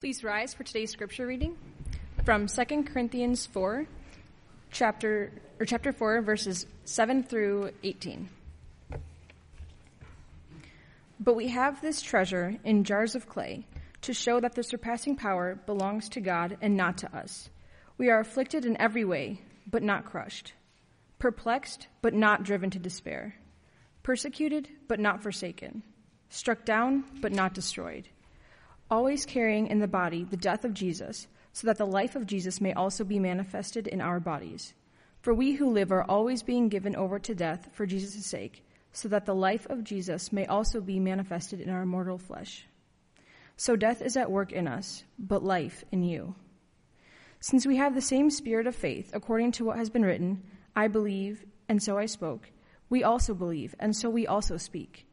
Please rise for today's scripture reading from 2 Corinthians 4, chapter or chapter 4 verses 7 through 18. But we have this treasure in jars of clay to show that the surpassing power belongs to God and not to us. We are afflicted in every way, but not crushed, perplexed, but not driven to despair, persecuted, but not forsaken, struck down, but not destroyed always carrying in the body the death of Jesus, so that the life of Jesus may also be manifested in our bodies. For we who live are always being given over to death for Jesus' sake, so that the life of Jesus may also be manifested in our mortal flesh. So death is at work in us, but life in you. Since we have the same spirit of faith, according to what has been written, I believe, and so I spoke, we also believe, and so we also speak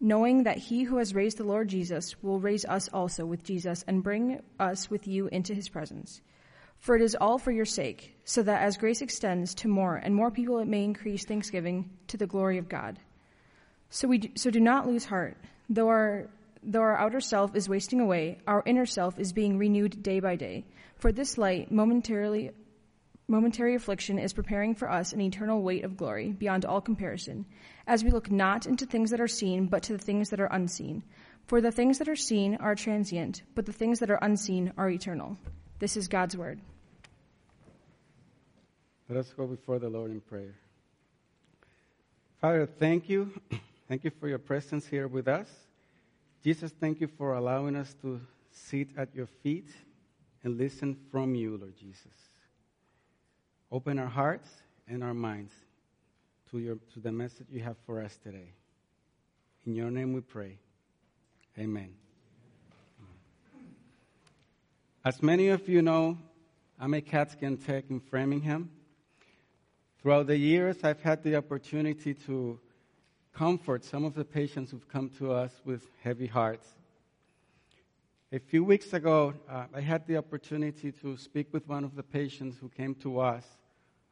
knowing that he who has raised the Lord Jesus will raise us also with Jesus and bring us with you into his presence. For it is all for your sake, so that as grace extends to more and more people, it may increase thanksgiving to the glory of God. So we do, so do not lose heart. Though our though our outer self is wasting away, our inner self is being renewed day by day. For this light momentarily momentary affliction is preparing for us an eternal weight of glory beyond all comparison, as we look not into things that are seen, but to the things that are unseen. For the things that are seen are transient, but the things that are unseen are eternal. This is God's word. Let us go before the Lord in prayer. Father, thank you. Thank you for your presence here with us. Jesus, thank you for allowing us to sit at your feet and listen from you, Lord Jesus. Open our hearts and our minds to, your, to the message you have for us today. In your name we pray. Amen. As many of you know, I'm a CAT tech in Framingham. Throughout the years, I've had the opportunity to comfort some of the patients who've come to us with heavy hearts. A few weeks ago, uh, I had the opportunity to speak with one of the patients who came to us.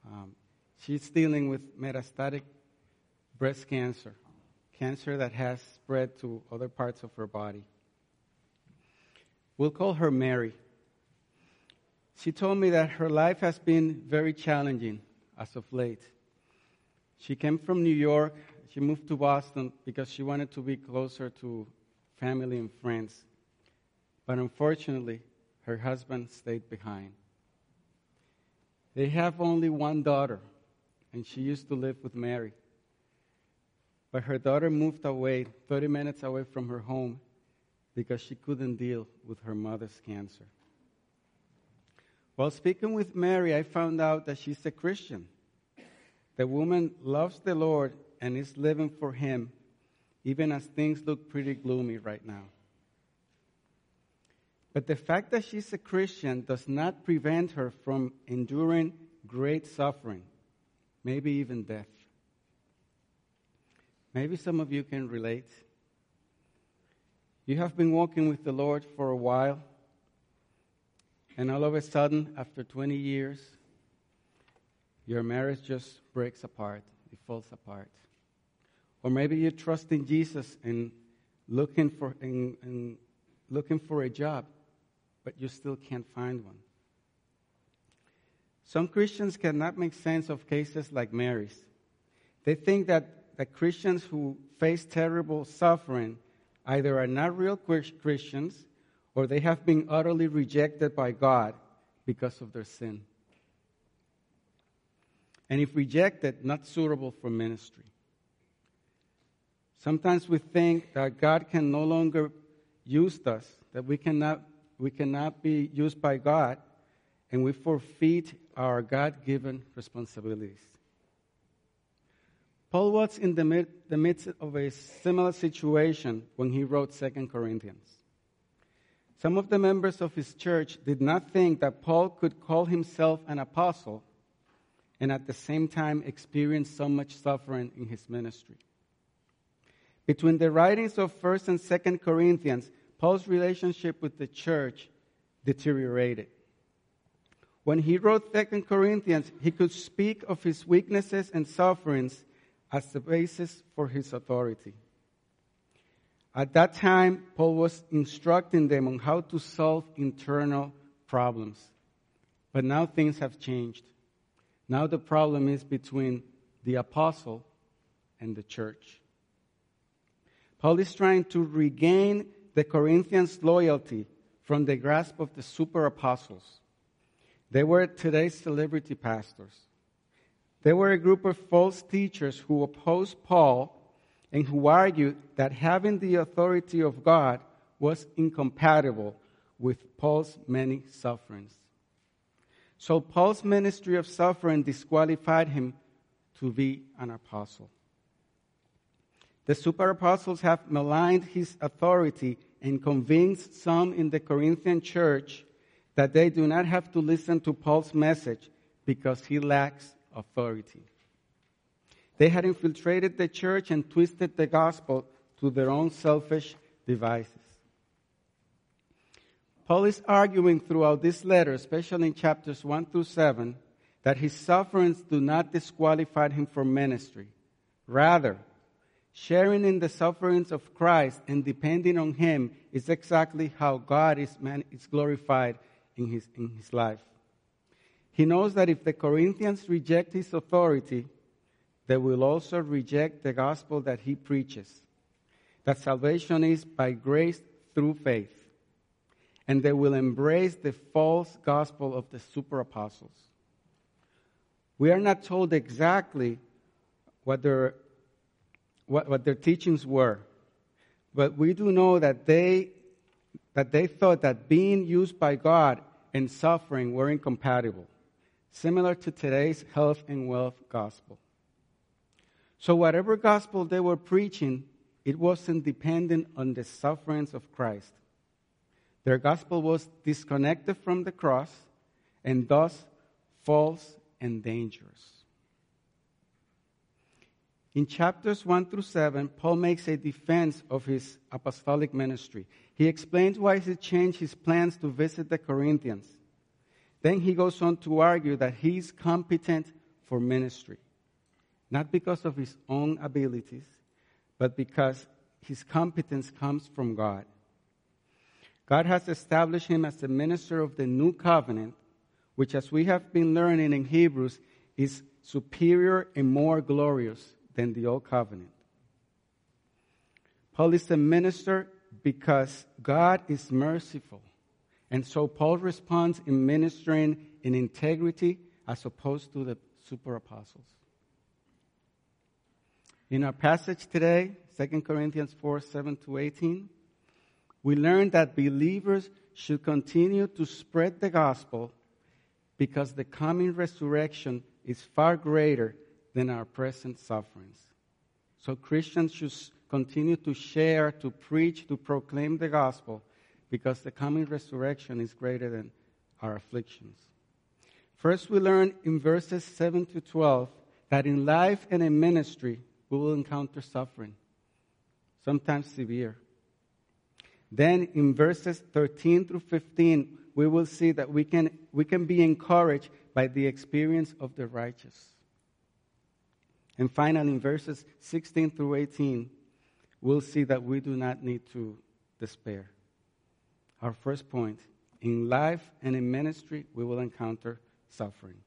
Um, she's dealing with metastatic breast cancer, cancer that has spread to other parts of her body. We'll call her Mary. She told me that her life has been very challenging as of late. She came from New York. She moved to Boston because she wanted to be closer to family and friends. But unfortunately, her husband stayed behind. They have only one daughter, and she used to live with Mary. But her daughter moved away, 30 minutes away from her home, because she couldn't deal with her mother's cancer. While speaking with Mary, I found out that she's a Christian. The woman loves the Lord and is living for Him, even as things look pretty gloomy right now. But the fact that she's a Christian does not prevent her from enduring great suffering, maybe even death. Maybe some of you can relate. You have been walking with the Lord for a while, and all of a sudden, after 20 years, your marriage just breaks apart, it falls apart. Or maybe you trust in Jesus and looking for, and, and looking for a job but you still can't find one. Some Christians cannot make sense of cases like Mary's. They think that, that Christians who face terrible suffering either are not real Christians or they have been utterly rejected by God because of their sin. And if rejected, not suitable for ministry. Sometimes we think that God can no longer use us, that we cannot we cannot be used by God, and we forfeit our God given responsibilities. Paul was in the, mid, the midst of a similar situation when he wrote 2 Corinthians. Some of the members of his church did not think that Paul could call himself an apostle and at the same time experience so much suffering in his ministry. Between the writings of 1st and 2nd Corinthians, Paul's relationship with the church deteriorated. When he wrote 2 Corinthians, he could speak of his weaknesses and sufferings as the basis for his authority. At that time, Paul was instructing them on how to solve internal problems. But now things have changed. Now the problem is between the apostle and the church. Paul is trying to regain the Corinthians' loyalty from the grasp of the super apostles. They were today's celebrity pastors. They were a group of false teachers who opposed Paul and who argued that having the authority of God was incompatible with Paul's many sufferings. So Paul's ministry of suffering disqualified him to be an apostle. The super apostles have maligned his authority and convinced some in the Corinthian church that they do not have to listen to Paul's message because he lacks authority. They had infiltrated the church and twisted the gospel to their own selfish devices. Paul is arguing throughout this letter, especially in chapters 1 through 7, that his sufferings do not disqualify him for ministry. Rather, sharing in the sufferings of Christ and depending on him is exactly how God is, man, is glorified in his, in his life. He knows that if the Corinthians reject his authority, they will also reject the gospel that he preaches that salvation is by grace through faith. And they will embrace the false gospel of the super apostles. We are not told exactly what their, what, what their teachings were, but we do know that they, that they thought that being used by God and suffering were incompatible, similar to today's health and wealth gospel. So, whatever gospel they were preaching, it wasn't dependent on the sufferings of Christ. Their gospel was disconnected from the cross and thus false and dangerous. In chapters 1 through 7, Paul makes a defense of his apostolic ministry. He explains why he changed his plans to visit the Corinthians. Then he goes on to argue that he is competent for ministry not because of his own abilities, but because his competence comes from God. God has established him as the minister of the new covenant, which, as we have been learning in Hebrews, is superior and more glorious than the old covenant. Paul is a minister because God is merciful. And so Paul responds in ministering in integrity as opposed to the super apostles. In our passage today, 2 Corinthians 4 7 to 18, we learn that believers should continue to spread the gospel because the coming resurrection is far greater than our present sufferings. So Christians should continue to share, to preach, to proclaim the gospel because the coming resurrection is greater than our afflictions. First, we learn in verses 7 to 12 that in life and in ministry, we will encounter suffering, sometimes severe. Then in verses 13 through 15, we will see that we can, we can be encouraged by the experience of the righteous. And finally, in verses 16 through 18, we'll see that we do not need to despair. Our first point in life and in ministry, we will encounter suffering.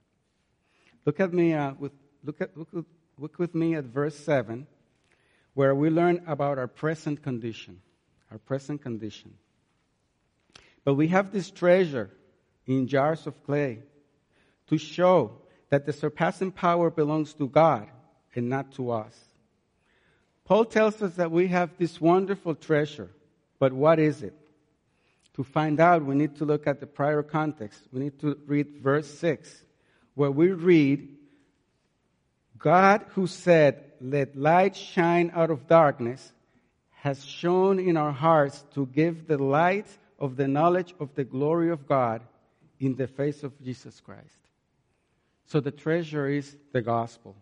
Look at me uh, with look at look, Look with me at verse 7, where we learn about our present condition. Our present condition. But we have this treasure in jars of clay to show that the surpassing power belongs to God and not to us. Paul tells us that we have this wonderful treasure, but what is it? To find out, we need to look at the prior context. We need to read verse 6, where we read God, who said, Let light shine out of darkness, has shone in our hearts to give the light of the knowledge of the glory of God in the face of Jesus Christ. So the treasure is the gospel.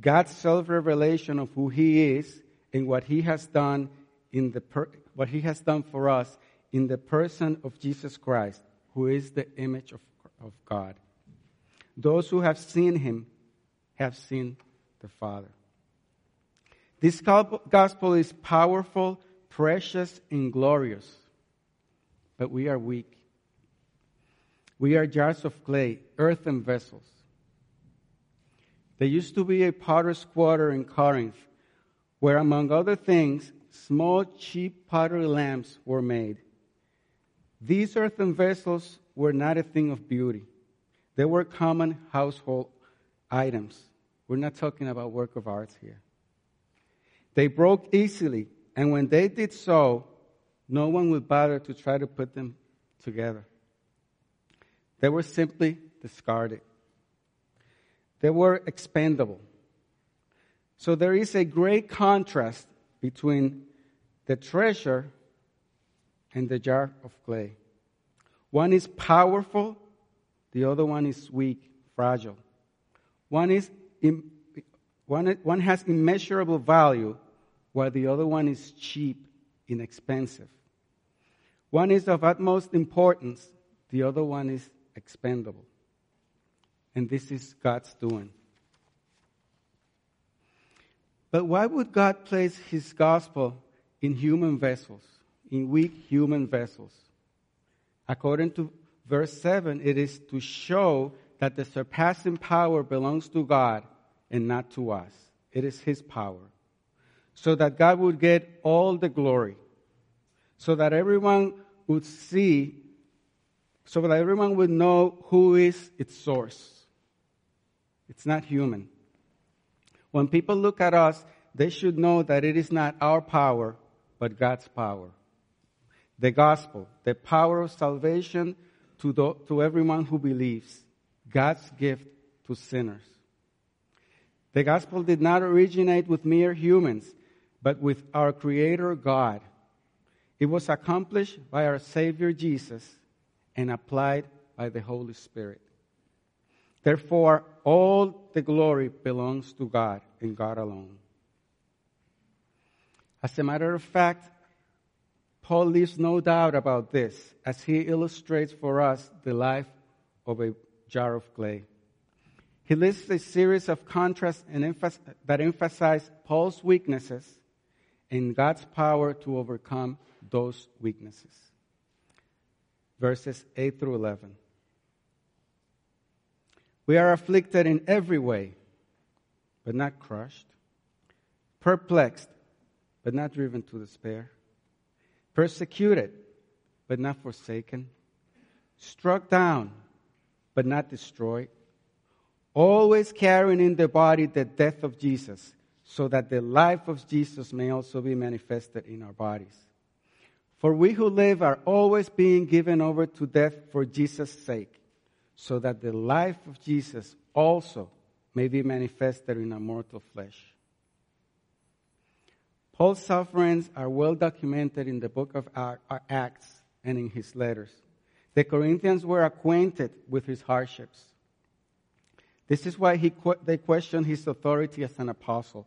God's self revelation of who He is and what He has done in the per- what He has done for us in the person of Jesus Christ, who is the image of, of God. Those who have seen Him have seen the Father. This gospel is powerful precious and glorious, but we are weak. We are jars of clay, earthen vessels. There used to be a potter's quarter in Corinth where, among other things, small, cheap pottery lamps were made. These earthen vessels were not a thing of beauty, they were common household items. We're not talking about work of art here. They broke easily, and when they did so, no one would bother to try to put them together. They were simply discarded. They were expendable. So there is a great contrast between the treasure and the jar of clay. One is powerful, the other one is weak, fragile. One, is, one, one has immeasurable value, while the other one is cheap, inexpensive. One is of utmost importance, the other one is expendable. And this is God's doing. But why would God place his gospel in human vessels, in weak human vessels? According to verse 7, it is to show that the surpassing power belongs to God and not to us. It is his power. So that God would get all the glory. So that everyone would see, so that everyone would know who is its source. It's not human. When people look at us, they should know that it is not our power, but God's power. The gospel, the power of salvation to, the, to everyone who believes, God's gift to sinners. The gospel did not originate with mere humans, but with our Creator God. It was accomplished by our Savior Jesus and applied by the Holy Spirit. Therefore, all the glory belongs to God and God alone. As a matter of fact, Paul leaves no doubt about this as he illustrates for us the life of a jar of clay. He lists a series of contrasts that emphasize Paul's weaknesses and God's power to overcome those weaknesses. Verses 8 through 11. We are afflicted in every way, but not crushed, perplexed, but not driven to despair, persecuted, but not forsaken, struck down, but not destroyed, always carrying in the body the death of Jesus, so that the life of Jesus may also be manifested in our bodies. For we who live are always being given over to death for Jesus' sake so that the life of Jesus also may be manifested in our mortal flesh. Paul's sufferings are well documented in the book of Acts and in his letters. The Corinthians were acquainted with his hardships. This is why he, they questioned his authority as an apostle.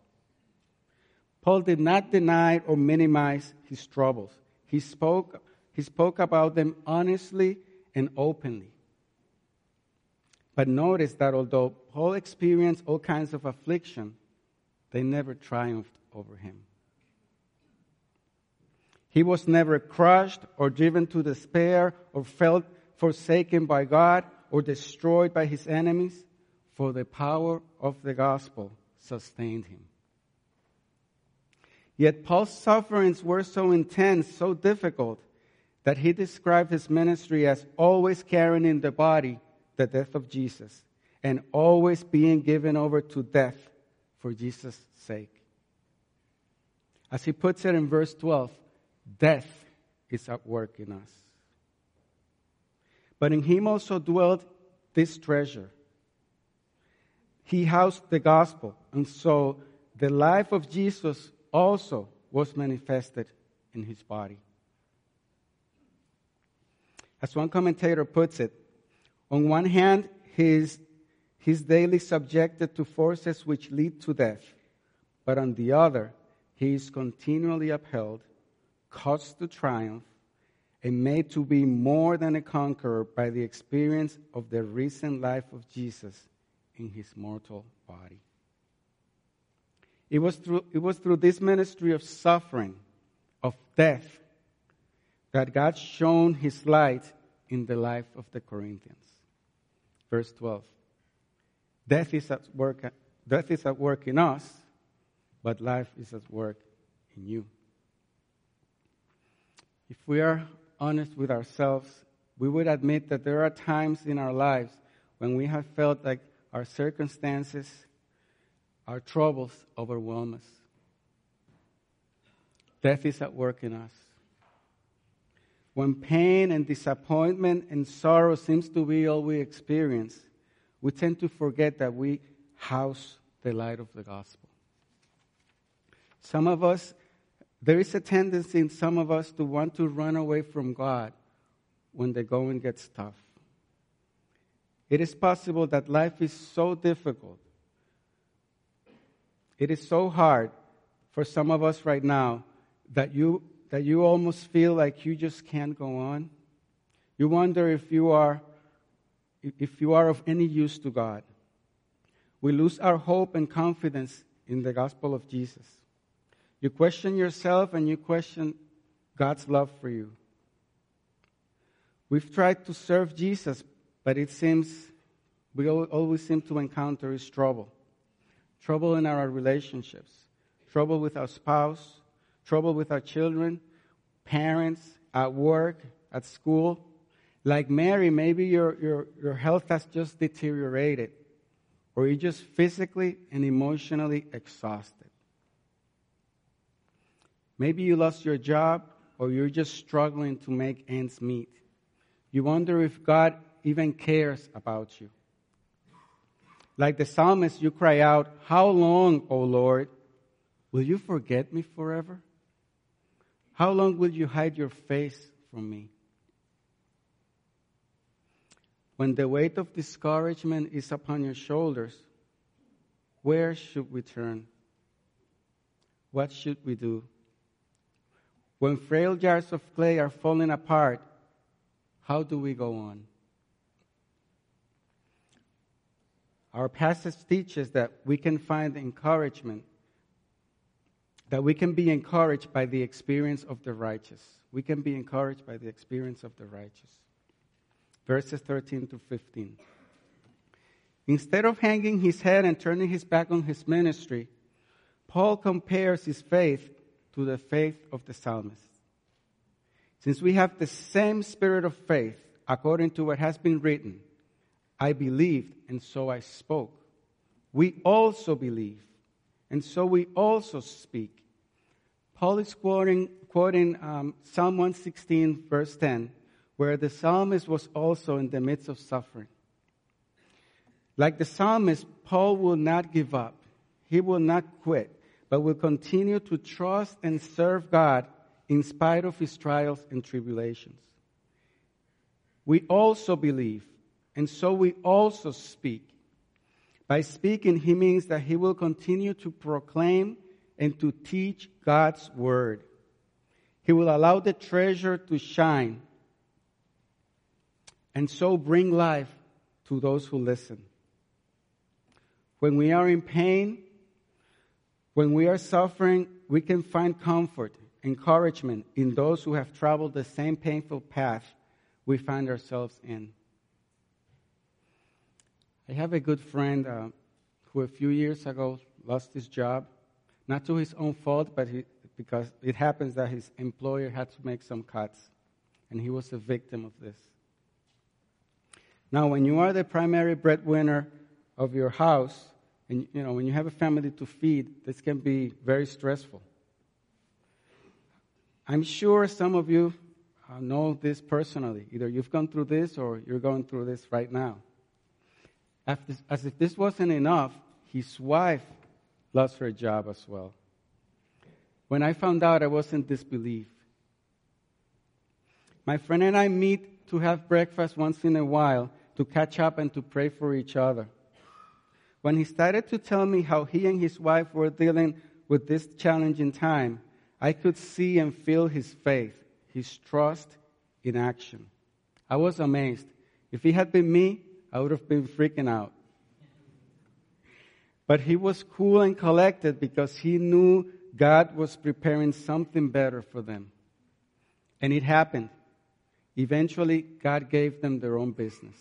Paul did not deny or minimize his troubles. He spoke, he spoke about them honestly and openly. But notice that although Paul experienced all kinds of affliction, they never triumphed over him. He was never crushed or driven to despair or felt forsaken by God or destroyed by his enemies, for the power of the gospel sustained him. Yet Paul's sufferings were so intense, so difficult, that he described his ministry as always carrying in the body the death of Jesus and always being given over to death for Jesus' sake. As he puts it in verse 12, death is at work in us. But in him also dwelt this treasure. He housed the gospel, and so the life of Jesus also was manifested in his body. As one commentator puts it, on one hand, he is, daily subjected to forces which lead to death, but on the other, he is continually upheld, caused to triumph, and made to be more than a conqueror by the experience of the recent life of Jesus in his mortal body. It was through, it was through this ministry of suffering of death that God shone his light in the life of the Corinthians. Verse 12. Death is at work, death is at work in us, but life is at work in you. If we are honest with ourselves, we would admit that there are times in our lives when we have felt like our circumstances, our troubles overwhelm us. Death is at work in us. When pain and disappointment and sorrow seems to be all we experience, we tend to forget that we house the light of the gospel. Some of us, there is a tendency in some of us to want to run away from God when the going gets tough. It is possible that life is so difficult. It is so hard for some of us right now that you, that you almost feel like you just can't go on. You wonder if you are, if you are of any use to God. We lose our hope and confidence in the gospel of Jesus. You question yourself and you question God's love for you. We've tried to serve Jesus, but it seems we always seem to encounter is trouble. Trouble in our relationships, trouble with our spouse, trouble with our children, parents, at work, at school. Like Mary, maybe your, your, your health has just deteriorated, or you're just physically and emotionally exhausted. Maybe you lost your job, or you're just struggling to make ends meet. You wonder if God even cares about you. Like the psalmist, you cry out, How long, O Lord? Will you forget me forever? How long will you hide your face from me? When the weight of discouragement is upon your shoulders, where should we turn? What should we do? When frail jars of clay are falling apart, how do we go on? Our passage teaches that we can find encouragement, that we can be encouraged by the experience of the righteous. We can be encouraged by the experience of the righteous. Verses 13 to 15. Instead of hanging his head and turning his back on his ministry, Paul compares his faith to the faith of the psalmist. Since we have the same spirit of faith, according to what has been written, I believed, and so I spoke. We also believe, and so we also speak. Paul is quoting, quoting um, Psalm 116, verse 10, where the psalmist was also in the midst of suffering. Like the psalmist, Paul will not give up. He will not quit, but will continue to trust and serve God in spite of his trials and tribulations. We also believe and so we also speak. By speaking, he means that he will continue to proclaim and to teach God's word. He will allow the treasure to shine and so bring life to those who listen. When we are in pain, when we are suffering, we can find comfort, encouragement in those who have traveled the same painful path we find ourselves in. I have a good friend uh, who a few years ago lost his job, not to his own fault, but he, because it happens that his employer had to make some cuts, and he was a victim of this. Now, when you are the primary breadwinner of your house, and you know when you have a family to feed, this can be very stressful. I'm sure some of you uh, know this personally. Either you've gone through this or you're going through this right now. As if this wasn't enough, his wife lost her job as well. When I found out, I was in disbelief. My friend and I meet to have breakfast once in a while to catch up and to pray for each other. When he started to tell me how he and his wife were dealing with this challenging time, I could see and feel his faith, his trust in action. I was amazed. If he had been me, I would have been freaking out. But he was cool and collected because he knew God was preparing something better for them. And it happened. Eventually, God gave them their own business.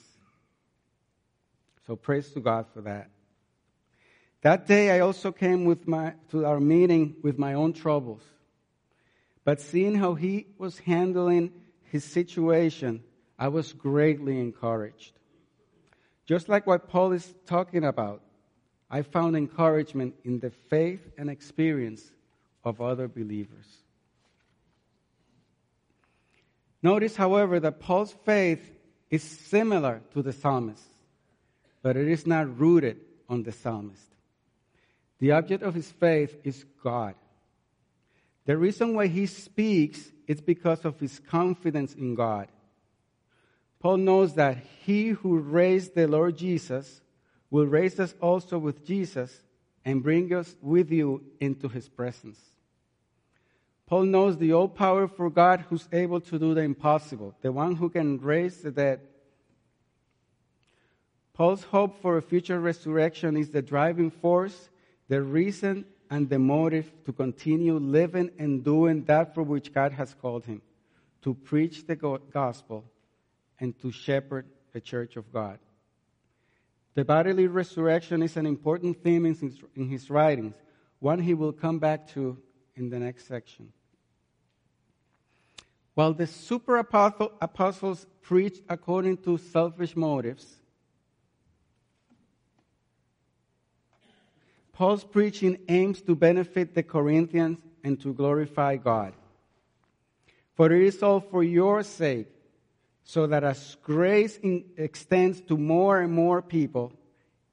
So praise to God for that. That day, I also came with my, to our meeting with my own troubles. But seeing how he was handling his situation, I was greatly encouraged. Just like what Paul is talking about, I found encouragement in the faith and experience of other believers. Notice, however, that Paul's faith is similar to the psalmist, but it is not rooted on the psalmist. The object of his faith is God. The reason why he speaks is because of his confidence in God. Paul knows that he who raised the Lord Jesus will raise us also with Jesus and bring us with you into his presence. Paul knows the all powerful God who's able to do the impossible, the one who can raise the dead. Paul's hope for a future resurrection is the driving force, the reason, and the motive to continue living and doing that for which God has called him to preach the gospel and to shepherd the church of God. The bodily resurrection is an important theme in his, in his writings, one he will come back to in the next section. While the super apostles preached according to selfish motives, Paul's preaching aims to benefit the Corinthians and to glorify God. For it is all for your sake, so that as grace in, extends to more and more people,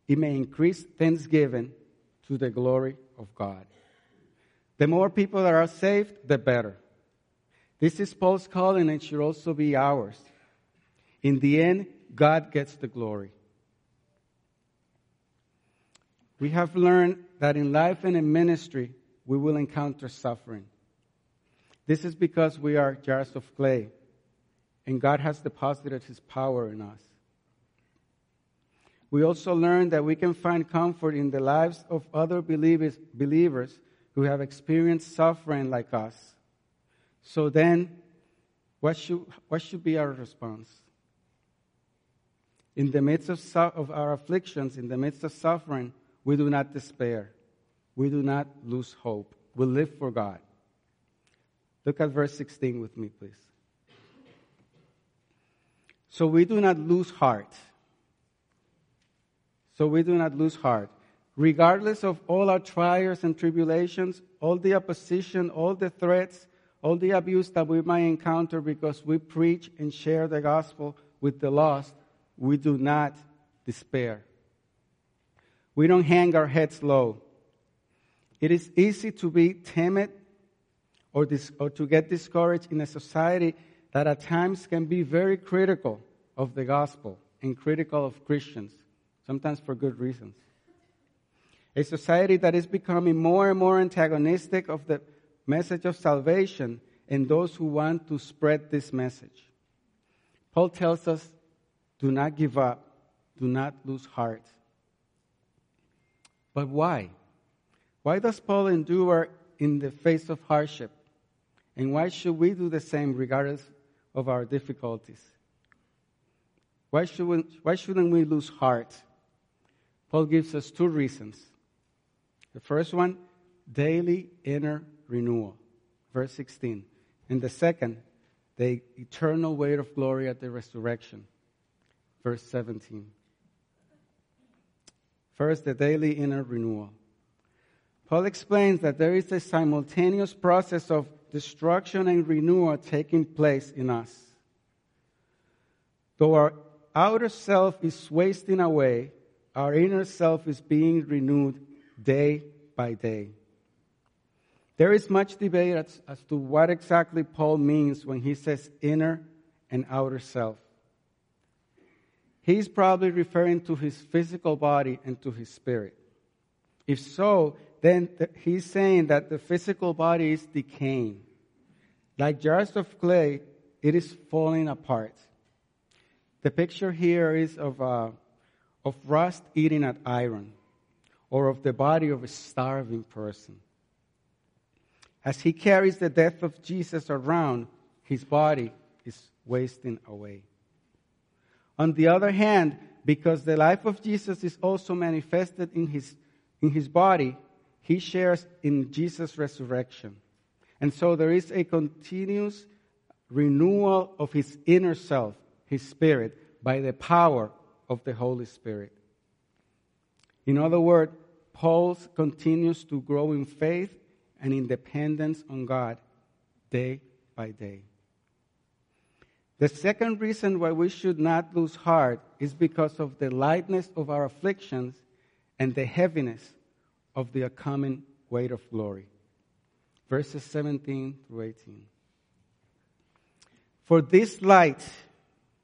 it may increase thanksgiving to the glory of God. The more people that are saved, the better. This is Paul's calling and it should also be ours. In the end, God gets the glory. We have learned that in life and in ministry, we will encounter suffering. This is because we are jars of clay, and God has deposited His power in us. We also learn that we can find comfort in the lives of other believers, believers who have experienced suffering like us. So then, what should, what should be our response? In the midst of, of our afflictions, in the midst of suffering, we do not despair. We do not lose hope. We live for God. Look at verse 16 with me, please. So we do not lose heart. So we do not lose heart. Regardless of all our trials and tribulations, all the opposition, all the threats, all the abuse that we might encounter because we preach and share the gospel with the lost, we do not despair. We don't hang our heads low. It is easy to be timid or, dis- or to get discouraged in a society that at times can be very critical of the gospel and critical of Christians, sometimes for good reasons. A society that is becoming more and more antagonistic of the message of salvation and those who want to spread this message. Paul tells us do not give up, do not lose heart. But why? Why does Paul endure in the face of hardship? And why should we do the same regardless of our difficulties? Why, should we, why shouldn't we lose heart? Paul gives us two reasons. The first one, daily inner renewal, verse 16. And the second, the eternal weight of glory at the resurrection, verse 17. First, the daily inner renewal. Paul explains that there is a simultaneous process of destruction and renewal taking place in us. Though our outer self is wasting away, our inner self is being renewed day by day. There is much debate as, as, to what exactly Paul means when he says inner and outer self. He's probably referring to his physical body and to his spirit. If so, then he's saying that the physical body is decaying. Like jars of clay, it is falling apart. The picture here is of, uh, of rust eating at iron, or of the body of a starving person. As he carries the death of Jesus around, his body is wasting away. On the other hand, because the life of Jesus is also manifested in his, in his body, he shares in Jesus' resurrection. And so there is a continuous renewal of his inner self, his spirit, by the power of the Holy Spirit. In other words, Paul continues to grow in faith and in dependence on God day by day. The second reason why we should not lose heart is because of the lightness of our afflictions and the heaviness of the coming weight of glory. Verses 17 through 18. For this light,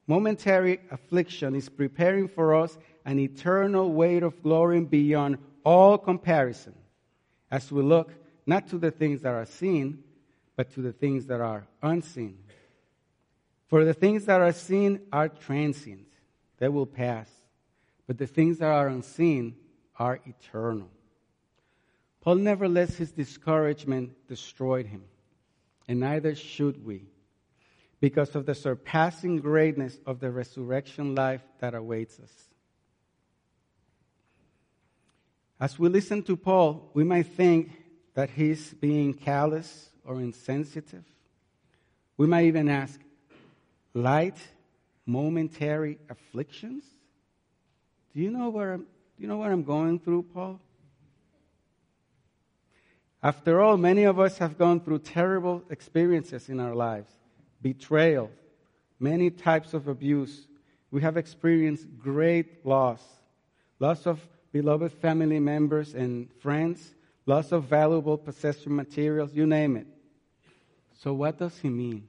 momentary affliction is preparing for us an eternal weight of glory beyond all comparison as we look not to the things that are seen, but to the things that are unseen. For the things that are seen are transient, they will pass. But the things that are unseen are eternal. Paul never lets his discouragement destroy him, and neither should we, because of the surpassing greatness of the resurrection life that awaits us. As we listen to Paul, we might think that he's being callous or insensitive. We might even ask, light, momentary afflictions? Do you know where I'm, do you know what I'm going through, Paul? After all, many of us have gone through terrible experiences in our lives betrayal, many types of abuse. We have experienced great loss loss of beloved family members and friends, loss of valuable possession materials, you name it. So, what does he mean?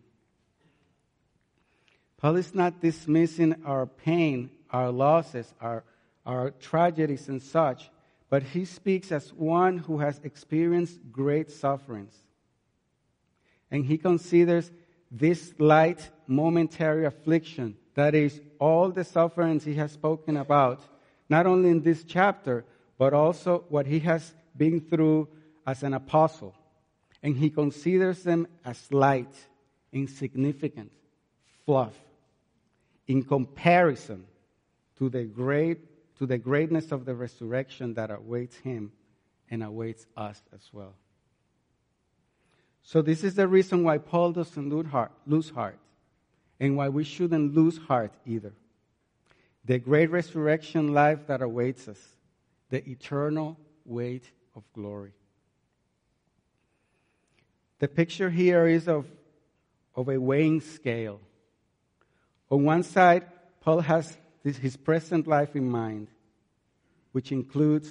Paul is not dismissing our pain, our losses, our, our tragedies, and such, but he speaks as one who has experienced great sufferings. And he considers this light, momentary affliction, that is, all the sufferings he has spoken about, not only in this chapter, but also what he has been through as an apostle. And he considers them as light, insignificant, fluff in comparison to the great to the greatness of the resurrection that awaits him and awaits us as well. So this is the reason why Paul doesn't lose heart, and why we shouldn't lose heart either. The great resurrection life that awaits us, the eternal weight of glory. The picture here is of, of a weighing scale on one side, Paul has this, his present life in mind, which includes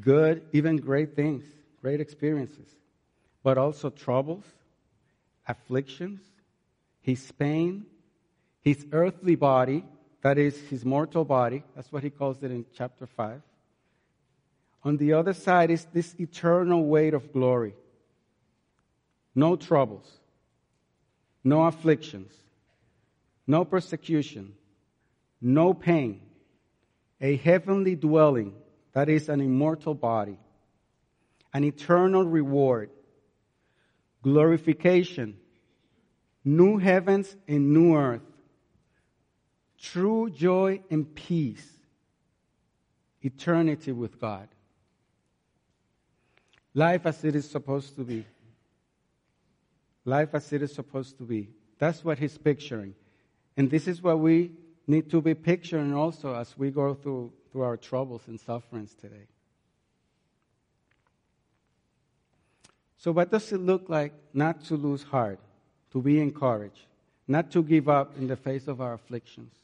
good, even great things, great experiences, but also troubles, afflictions, his pain, his earthly body, that is his mortal body, that's what he calls it in chapter 5. On the other side is this eternal weight of glory. No troubles, no afflictions, no persecution, no pain, a heavenly dwelling that is an immortal body, an eternal reward, glorification, new heavens and new earth, true joy and peace, eternity with God. Life as it is supposed to be. Life as it is supposed to be. That's what he's picturing. And this is what we need to be picturing also as we go through, through our troubles and sufferings today. So, what does it look like not to lose heart, to be encouraged, not to give up in the face of our afflictions?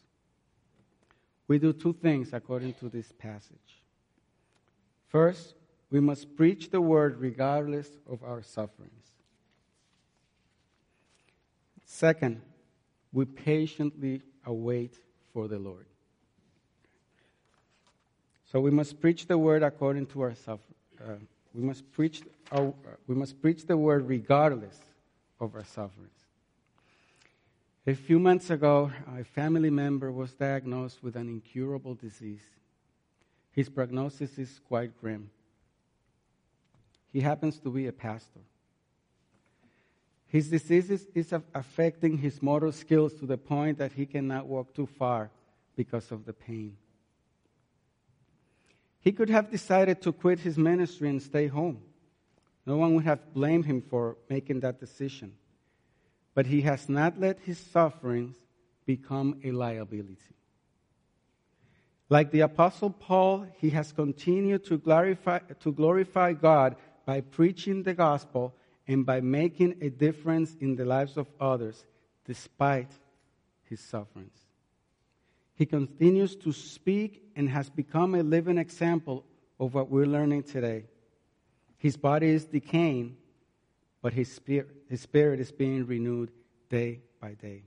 We do two things according to this passage. First, we must preach the word regardless of our sufferings. Second, we patiently await for the Lord. So we must preach the word according to our suffer. Uh, we must preach. Our, uh, we must preach the word regardless of our sufferings. A few months ago, a family member was diagnosed with an incurable disease. His prognosis is quite grim. He happens to be a pastor. His disease is, affecting his motor skills to the point that he cannot walk too far because of the pain. He could have decided to quit his ministry and stay home. No one would have blamed him for making that decision. But he has not let his sufferings become a liability. Like the Apostle Paul, he has continued to glorify, to glorify God by preaching the gospel and by making a difference in the lives of others despite his sufferings. He continues to speak and has become a living example of what we're learning today. His body is decaying, but his spirit, his spirit is being renewed day by day.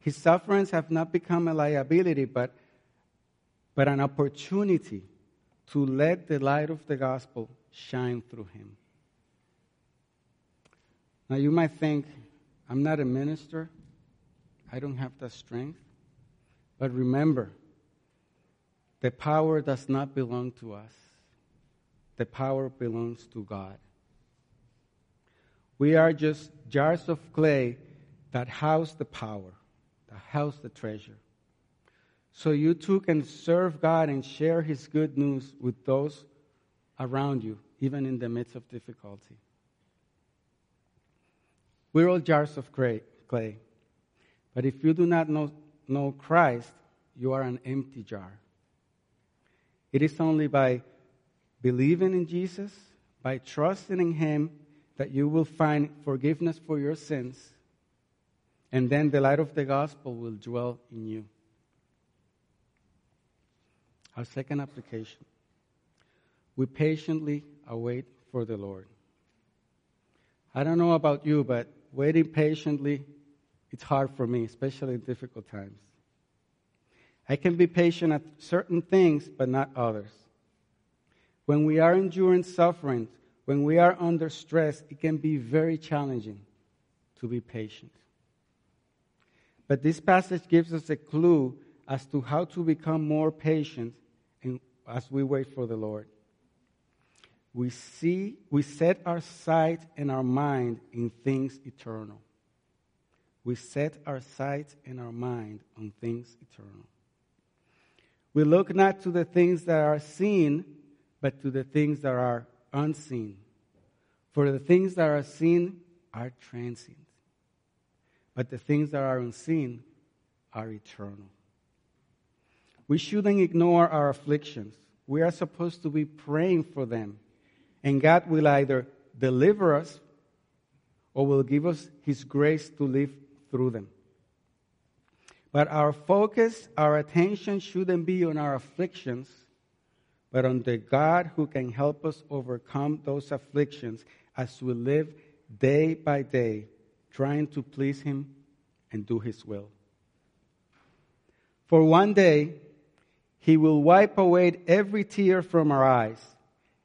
His sufferings have not become a liability, but, but an opportunity to let the light of the gospel shine through him. Now, you might think, I'm not a minister, I don't have that strength. But remember, the power does not belong to us, the power belongs to God. We are just jars of clay that house the power that house, the treasure. So you too can serve God and share His good news with those around you, even in the midst of difficulty. We're all jars of clay, but if you do not know, know Christ, you are an empty jar. It is only by believing in Jesus, by trusting in Him, that you will find forgiveness for your sins and then the light of the gospel will dwell in you. Our second application we patiently await for the Lord. I don't know about you, but waiting patiently, it's hard for me, especially in difficult times. I can be patient at certain things, but not others. When we are enduring suffering, when we are under stress, it can be very challenging to be patient. But this passage gives us a clue as to how to become more patient as we wait for the Lord. We see, we set our sight and our mind in things eternal. We set our sight and our mind on things eternal. We look not to the things that are seen, but to the things that are unseen. For the things that are seen are transient but the things that are unseen are eternal. We shouldn't ignore our afflictions. We are supposed to be praying for them. And God will either deliver us or will give us His grace to live through them. But our focus, our attention shouldn't be on our afflictions, but on the God who can help us overcome those afflictions as we live day by day trying to please Him and do His will. For one day, He will wipe away every tear from our eyes,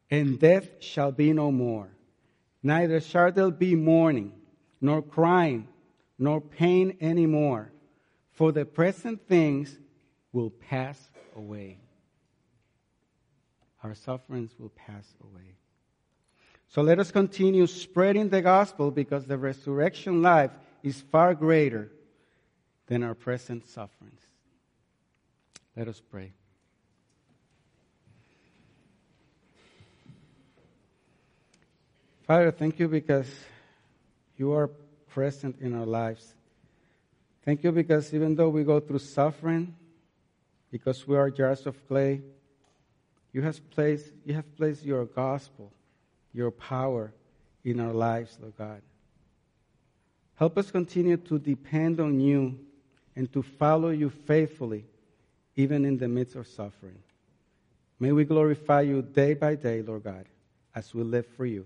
and death shall be no more. Neither shall there be mourning, nor crying, nor pain any more, for the present things will pass away. Our sufferings will pass away. So let us continue spreading the gospel because the resurrection life is far greater than our present sufferings. Let us pray. Father, thank you because you are present in our lives. Thank you because even though we go through suffering, because we are jars of clay, you have placed, you have placed your gospel your power in our lives, Lord God. Help us continue to depend on you and to follow you faithfully, even in the midst of suffering. May we glorify you day by day, Lord God, as we live for you.